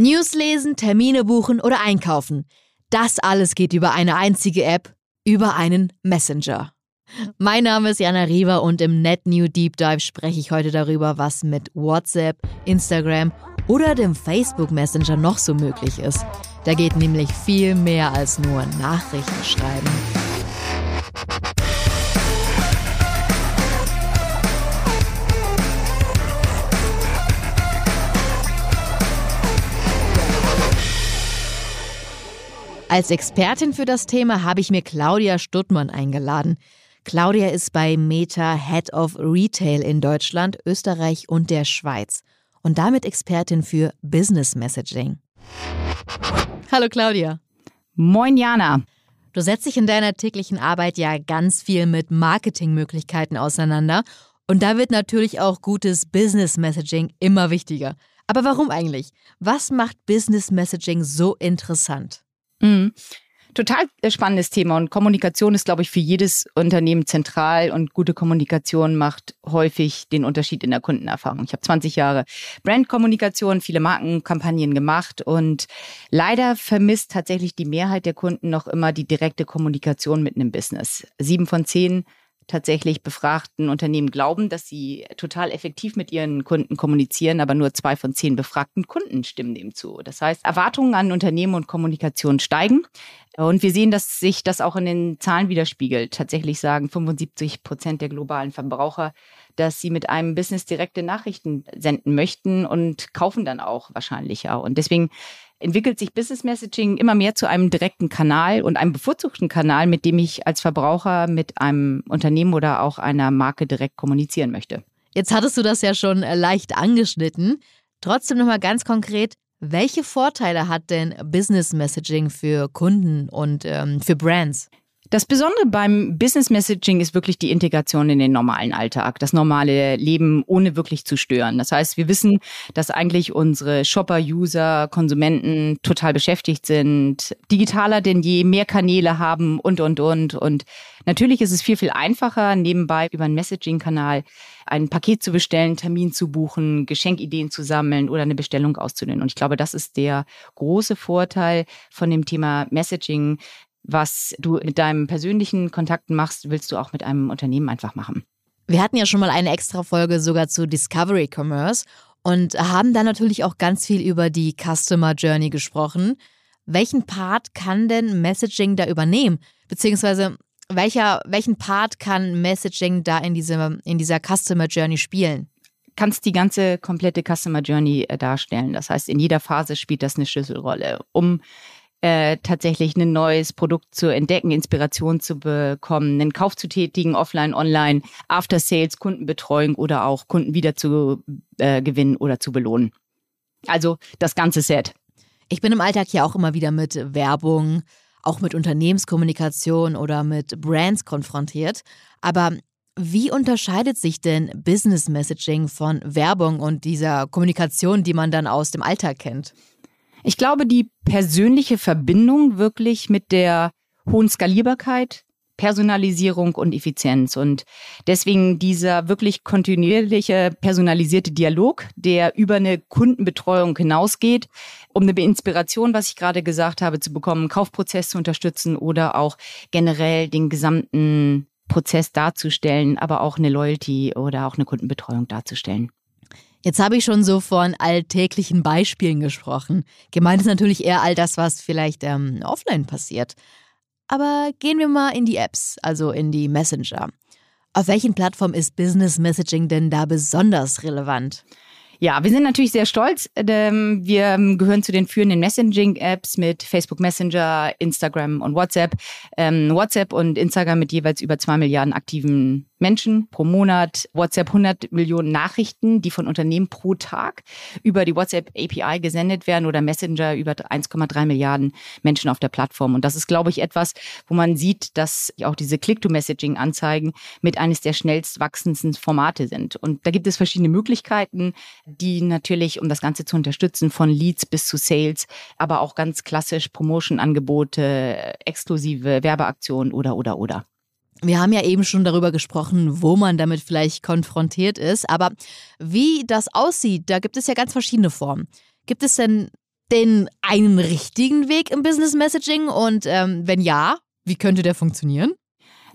News lesen, Termine buchen oder einkaufen. Das alles geht über eine einzige App, über einen Messenger. Mein Name ist Jana Riva und im Net New Deep Dive spreche ich heute darüber, was mit WhatsApp, Instagram oder dem Facebook Messenger noch so möglich ist. Da geht nämlich viel mehr als nur Nachrichten schreiben. Als Expertin für das Thema habe ich mir Claudia Stuttmann eingeladen. Claudia ist bei Meta Head of Retail in Deutschland, Österreich und der Schweiz und damit Expertin für Business Messaging. Hallo Claudia. Moin Jana. Du setzt dich in deiner täglichen Arbeit ja ganz viel mit Marketingmöglichkeiten auseinander und da wird natürlich auch gutes Business Messaging immer wichtiger. Aber warum eigentlich? Was macht Business Messaging so interessant? Mhm. Total spannendes Thema und Kommunikation ist, glaube ich, für jedes Unternehmen zentral und gute Kommunikation macht häufig den Unterschied in der Kundenerfahrung. Ich habe 20 Jahre Brandkommunikation, viele Markenkampagnen gemacht und leider vermisst tatsächlich die Mehrheit der Kunden noch immer die direkte Kommunikation mit einem Business. Sieben von zehn tatsächlich befragten Unternehmen glauben, dass sie total effektiv mit ihren Kunden kommunizieren, aber nur zwei von zehn befragten Kunden stimmen dem zu. Das heißt, Erwartungen an Unternehmen und Kommunikation steigen. Und wir sehen, dass sich das auch in den Zahlen widerspiegelt. Tatsächlich sagen 75 Prozent der globalen Verbraucher, dass sie mit einem Business direkte Nachrichten senden möchten und kaufen dann auch wahrscheinlicher. Und deswegen entwickelt sich Business Messaging immer mehr zu einem direkten Kanal und einem bevorzugten Kanal, mit dem ich als Verbraucher mit einem Unternehmen oder auch einer Marke direkt kommunizieren möchte. Jetzt hattest du das ja schon äh, leicht angeschnitten. Trotzdem nochmal ganz konkret, welche Vorteile hat denn Business Messaging für Kunden und ähm, für Brands? Das Besondere beim Business Messaging ist wirklich die Integration in den normalen Alltag, das normale Leben ohne wirklich zu stören. Das heißt, wir wissen, dass eigentlich unsere Shopper, User, Konsumenten total beschäftigt sind, digitaler denn je, mehr Kanäle haben und, und, und. Und natürlich ist es viel, viel einfacher, nebenbei über einen Messaging-Kanal ein Paket zu bestellen, Termin zu buchen, Geschenkideen zu sammeln oder eine Bestellung auszulösen. Und ich glaube, das ist der große Vorteil von dem Thema Messaging, was du mit deinem persönlichen Kontakten machst, willst du auch mit einem Unternehmen einfach machen. Wir hatten ja schon mal eine extra Folge sogar zu Discovery Commerce und haben da natürlich auch ganz viel über die Customer Journey gesprochen. Welchen Part kann denn Messaging da übernehmen? Beziehungsweise welcher, welchen Part kann Messaging da in, diese, in dieser Customer Journey spielen? kannst die ganze komplette Customer Journey äh, darstellen. Das heißt, in jeder Phase spielt das eine Schlüsselrolle, um äh, tatsächlich ein neues Produkt zu entdecken, Inspiration zu bekommen, einen Kauf zu tätigen, offline, online, After Sales, Kundenbetreuung oder auch Kunden wieder zu äh, gewinnen oder zu belohnen. Also das ganze Set. Ich bin im Alltag ja auch immer wieder mit Werbung, auch mit Unternehmenskommunikation oder mit Brands konfrontiert. Aber wie unterscheidet sich denn Business Messaging von Werbung und dieser Kommunikation, die man dann aus dem Alltag kennt? Ich glaube, die persönliche Verbindung wirklich mit der hohen Skalierbarkeit, Personalisierung und Effizienz. Und deswegen dieser wirklich kontinuierliche personalisierte Dialog, der über eine Kundenbetreuung hinausgeht, um eine Inspiration, was ich gerade gesagt habe, zu bekommen, Kaufprozess zu unterstützen oder auch generell den gesamten Prozess darzustellen, aber auch eine Loyalty oder auch eine Kundenbetreuung darzustellen. Jetzt habe ich schon so von alltäglichen Beispielen gesprochen. Gemeint ist natürlich eher all das, was vielleicht ähm, offline passiert. Aber gehen wir mal in die Apps, also in die Messenger. Auf welchen Plattformen ist Business Messaging denn da besonders relevant? Ja, wir sind natürlich sehr stolz. Ähm, wir gehören zu den führenden Messaging-Apps mit Facebook Messenger, Instagram und WhatsApp. Ähm, WhatsApp und Instagram mit jeweils über zwei Milliarden aktiven Menschen pro Monat, WhatsApp 100 Millionen Nachrichten, die von Unternehmen pro Tag über die WhatsApp API gesendet werden oder Messenger über 1,3 Milliarden Menschen auf der Plattform. Und das ist, glaube ich, etwas, wo man sieht, dass auch diese Click-to-Messaging-Anzeigen mit eines der schnellst wachsendsten Formate sind. Und da gibt es verschiedene Möglichkeiten, die natürlich, um das Ganze zu unterstützen, von Leads bis zu Sales, aber auch ganz klassisch Promotion-Angebote, exklusive Werbeaktionen oder, oder, oder. Wir haben ja eben schon darüber gesprochen, wo man damit vielleicht konfrontiert ist, aber wie das aussieht, da gibt es ja ganz verschiedene Formen. Gibt es denn denn einen richtigen Weg im Business Messaging? Und ähm, wenn ja, wie könnte der funktionieren?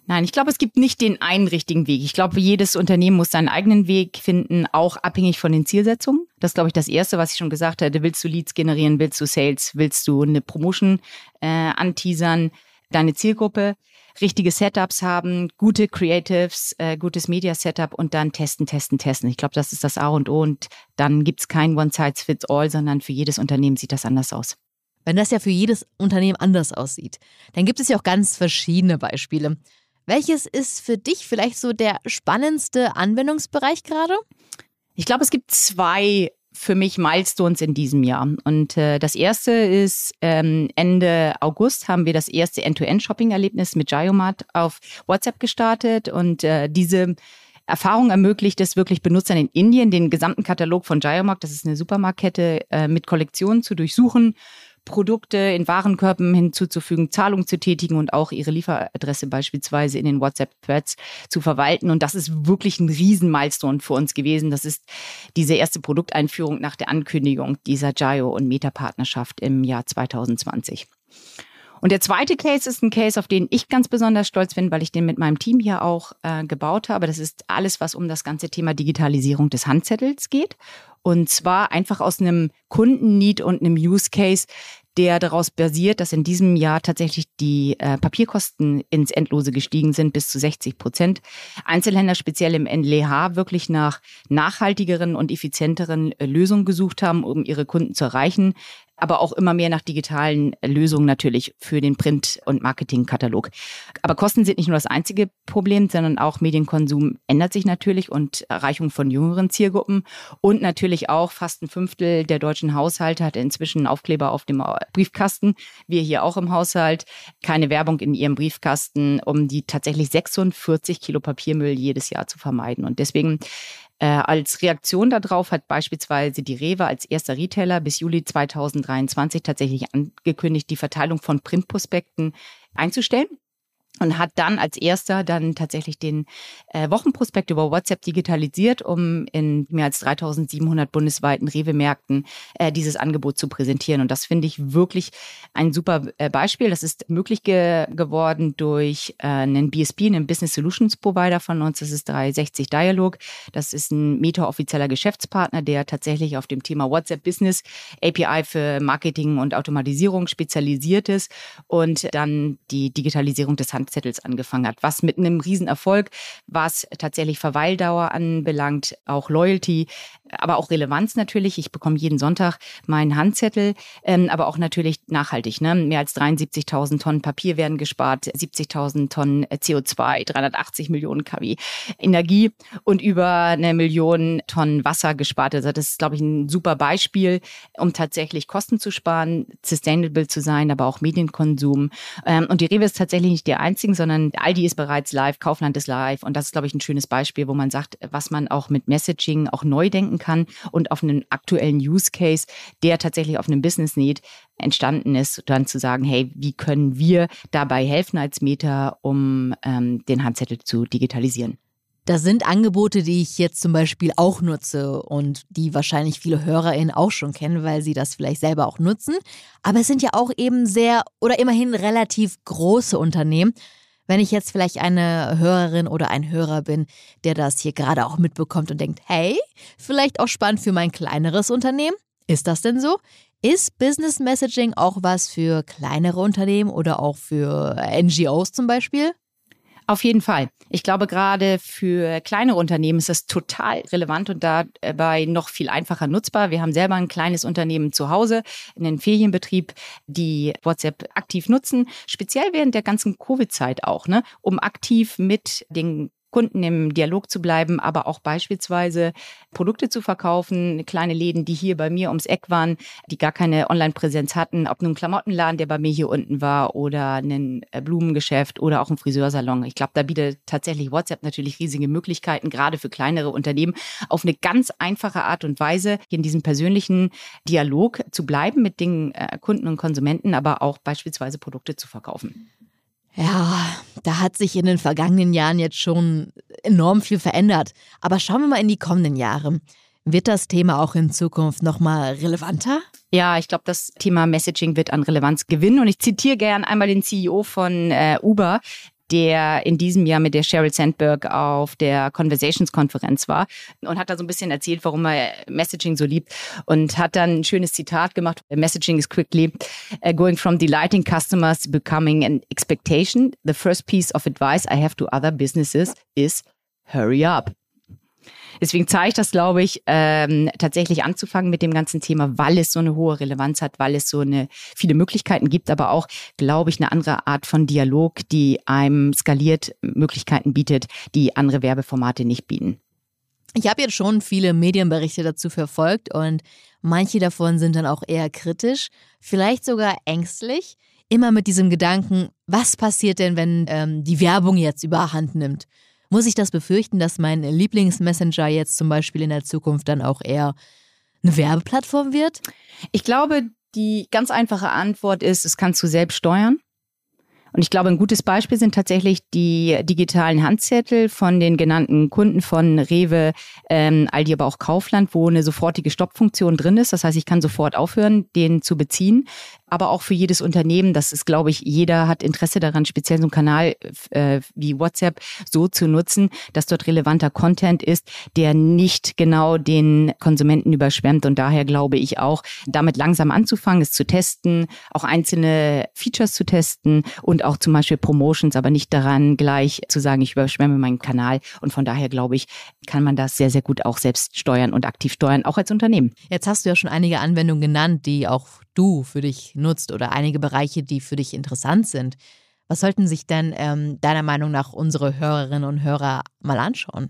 Nein, ich glaube, es gibt nicht den einen richtigen Weg. Ich glaube, jedes Unternehmen muss seinen eigenen Weg finden, auch abhängig von den Zielsetzungen. Das ist, glaube ich, das Erste, was ich schon gesagt hatte. Willst du Leads generieren? Willst du Sales? Willst du eine Promotion äh, anteasern? Deine Zielgruppe? Richtige Setups haben, gute Creatives, äh, gutes Media-Setup und dann testen, testen, testen. Ich glaube, das ist das A und O und dann gibt es kein One-Size-Fits-All, sondern für jedes Unternehmen sieht das anders aus. Wenn das ja für jedes Unternehmen anders aussieht, dann gibt es ja auch ganz verschiedene Beispiele. Welches ist für dich vielleicht so der spannendste Anwendungsbereich gerade? Ich glaube, es gibt zwei für mich Milestones in diesem Jahr. Und äh, das erste ist, ähm, Ende August haben wir das erste End-to-End-Shopping-Erlebnis mit Giomat auf WhatsApp gestartet. Und äh, diese Erfahrung ermöglicht es wirklich Benutzern in Indien, den gesamten Katalog von Giomark, das ist eine Supermarktkette, äh, mit Kollektionen zu durchsuchen Produkte in Warenkörben hinzuzufügen, Zahlungen zu tätigen und auch ihre Lieferadresse beispielsweise in den WhatsApp-Threads zu verwalten. Und das ist wirklich ein Riesenmilestone für uns gewesen. Das ist diese erste Produkteinführung nach der Ankündigung dieser Gio- und Meta-Partnerschaft im Jahr 2020. Und der zweite Case ist ein Case, auf den ich ganz besonders stolz bin, weil ich den mit meinem Team hier auch äh, gebaut habe. Das ist alles, was um das ganze Thema Digitalisierung des Handzettels geht. Und zwar einfach aus einem Kundenneed und einem Use Case, der daraus basiert, dass in diesem Jahr tatsächlich die äh, Papierkosten ins Endlose gestiegen sind, bis zu 60 Prozent. Einzelhändler, speziell im NLH, wirklich nach nachhaltigeren und effizienteren äh, Lösungen gesucht haben, um ihre Kunden zu erreichen aber auch immer mehr nach digitalen Lösungen natürlich für den Print- und Marketingkatalog. Aber Kosten sind nicht nur das einzige Problem, sondern auch Medienkonsum ändert sich natürlich und Erreichung von jüngeren Zielgruppen und natürlich auch fast ein Fünftel der deutschen Haushalte hat inzwischen Aufkleber auf dem Briefkasten. Wir hier auch im Haushalt. Keine Werbung in ihrem Briefkasten, um die tatsächlich 46 Kilo Papiermüll jedes Jahr zu vermeiden. Und deswegen äh, als Reaktion darauf hat beispielsweise die Rewe als erster Retailer bis Juli 2023 tatsächlich angekündigt, die Verteilung von Printprospekten einzustellen und hat dann als erster dann tatsächlich den äh, Wochenprospekt über WhatsApp digitalisiert, um in mehr als 3700 bundesweiten Rewe-Märkten äh, dieses Angebot zu präsentieren. Und das finde ich wirklich ein super äh, Beispiel. Das ist möglich ge geworden durch äh, einen BSP, einen Business Solutions Provider von uns. Das ist 360 Dialog. Das ist ein Meta-offizieller Geschäftspartner, der tatsächlich auf dem Thema WhatsApp Business API für Marketing und Automatisierung spezialisiert ist und dann die Digitalisierung des Handels Handzettels angefangen hat, was mit einem Riesenerfolg, was tatsächlich Verweildauer anbelangt, auch Loyalty, aber auch Relevanz natürlich. Ich bekomme jeden Sonntag meinen Handzettel, ähm, aber auch natürlich nachhaltig. Ne? Mehr als 73.000 Tonnen Papier werden gespart, 70.000 Tonnen CO2, 380 Millionen kW Energie und über eine Million Tonnen Wasser gespart. Also das ist, glaube ich, ein super Beispiel, um tatsächlich Kosten zu sparen, sustainable zu sein, aber auch Medienkonsum. Ähm, und die Rewe ist tatsächlich nicht der einzige einzigen, sondern Aldi ist bereits live, Kaufland ist live. Und das ist, glaube ich, ein schönes Beispiel, wo man sagt, was man auch mit Messaging auch neu denken kann und auf einen aktuellen Use Case, der tatsächlich auf einem Business Need entstanden ist, dann zu sagen, hey, wie können wir dabei helfen als Meta, um ähm, den Handzettel zu digitalisieren? Das sind Angebote, die ich jetzt zum Beispiel auch nutze und die wahrscheinlich viele HörerInnen auch schon kennen, weil sie das vielleicht selber auch nutzen. Aber es sind ja auch eben sehr oder immerhin relativ große Unternehmen. Wenn ich jetzt vielleicht eine Hörerin oder ein Hörer bin, der das hier gerade auch mitbekommt und denkt, hey, vielleicht auch spannend für mein kleineres Unternehmen. Ist das denn so? Ist Business Messaging auch was für kleinere Unternehmen oder auch für NGOs zum Beispiel? Auf jeden Fall. Ich glaube, gerade für kleinere Unternehmen ist das total relevant und dabei noch viel einfacher nutzbar. Wir haben selber ein kleines Unternehmen zu Hause, einen Ferienbetrieb, die WhatsApp aktiv nutzen, speziell während der ganzen Covid-Zeit auch, ne, um aktiv mit den Kunden im Dialog zu bleiben, aber auch beispielsweise Produkte zu verkaufen, kleine Läden, die hier bei mir ums Eck waren, die gar keine Online-Präsenz hatten, ob nun Klamottenladen, der bei mir hier unten war oder ein äh, Blumengeschäft oder auch ein Friseursalon. Ich glaube, da bietet tatsächlich WhatsApp natürlich riesige Möglichkeiten, gerade für kleinere Unternehmen, auf eine ganz einfache Art und Weise in diesem persönlichen Dialog zu bleiben mit den äh, Kunden und Konsumenten, aber auch beispielsweise Produkte zu verkaufen. Ja, da hat sich in den vergangenen Jahren jetzt schon enorm viel verändert. Aber schauen wir mal in die kommenden Jahre. Wird das Thema auch in Zukunft nochmal relevanter? Ja, ich glaube, das Thema Messaging wird an Relevanz gewinnen. Und ich zitiere gern einmal den CEO von äh, Uber, der in diesem Jahr mit der Sheryl Sandberg auf der Conversations-Konferenz war und hat da so ein bisschen erzählt, warum er Messaging so liebt und hat dann ein schönes Zitat gemacht. Messaging is quickly uh, going from delighting customers to becoming an expectation. The first piece of advice I have to other businesses is hurry up. Deswegen zeige ich das, glaube ich, ähm, tatsächlich anzufangen mit dem ganzen Thema, weil es so eine hohe Relevanz hat, weil es so eine viele Möglichkeiten gibt, aber auch, glaube ich, eine andere Art von Dialog, die einem skaliert Möglichkeiten bietet, die andere Werbeformate nicht bieten. Ich habe jetzt schon viele Medienberichte dazu verfolgt und manche davon sind dann auch eher kritisch, vielleicht sogar ängstlich. Immer mit diesem Gedanken, was passiert denn, wenn ähm, die Werbung jetzt überhand nimmt? Muss ich das befürchten, dass mein Lieblingsmessenger jetzt zum Beispiel in der Zukunft dann auch eher eine Werbeplattform wird? Ich glaube, die ganz einfache Antwort ist, es kannst du selbst steuern. Und ich glaube, ein gutes Beispiel sind tatsächlich die digitalen Handzettel von den genannten Kunden von Rewe, ähm, Aldi, aber auch Kaufland, wo eine sofortige Stoppfunktion drin ist. Das heißt, ich kann sofort aufhören, den zu beziehen aber auch für jedes Unternehmen. Das ist, glaube ich, jeder hat Interesse daran, speziell so einen Kanal äh, wie WhatsApp so zu nutzen, dass dort relevanter Content ist, der nicht genau den Konsumenten überschwemmt. Und daher glaube ich auch, damit langsam anzufangen, es zu testen, auch einzelne Features zu testen und auch zum Beispiel Promotions, aber nicht daran gleich zu sagen, ich überschwemme meinen Kanal. Und von daher glaube ich, kann man das sehr, sehr gut auch selbst steuern und aktiv steuern, auch als Unternehmen. Jetzt hast du ja schon einige Anwendungen genannt, die auch du für dich nutzt oder einige Bereiche, die für dich interessant sind. Was sollten sich denn ähm, deiner Meinung nach unsere Hörerinnen und Hörer mal anschauen?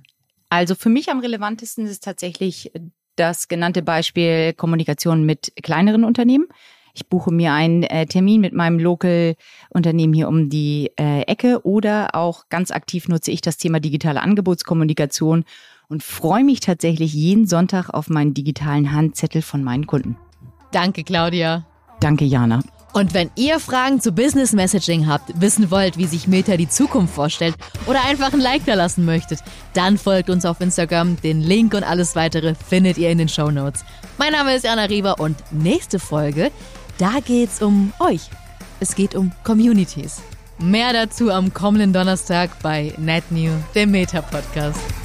Also für mich am relevantesten ist tatsächlich das genannte Beispiel Kommunikation mit kleineren Unternehmen. Ich buche mir einen äh, Termin mit meinem Local-Unternehmen hier um die äh, Ecke oder auch ganz aktiv nutze ich das Thema digitale Angebotskommunikation und freue mich tatsächlich jeden Sonntag auf meinen digitalen Handzettel von meinen Kunden. Danke, Claudia. Danke, Jana. Und wenn ihr Fragen zu Business Messaging habt, wissen wollt, wie sich Meta die Zukunft vorstellt oder einfach ein Like da lassen möchtet, dann folgt uns auf Instagram. Den Link und alles weitere findet ihr in den Show Notes. Mein Name ist Jana Riva und nächste Folge, da geht's um euch. Es geht um Communities. Mehr dazu am kommenden Donnerstag bei NetNew, dem Meta Podcast.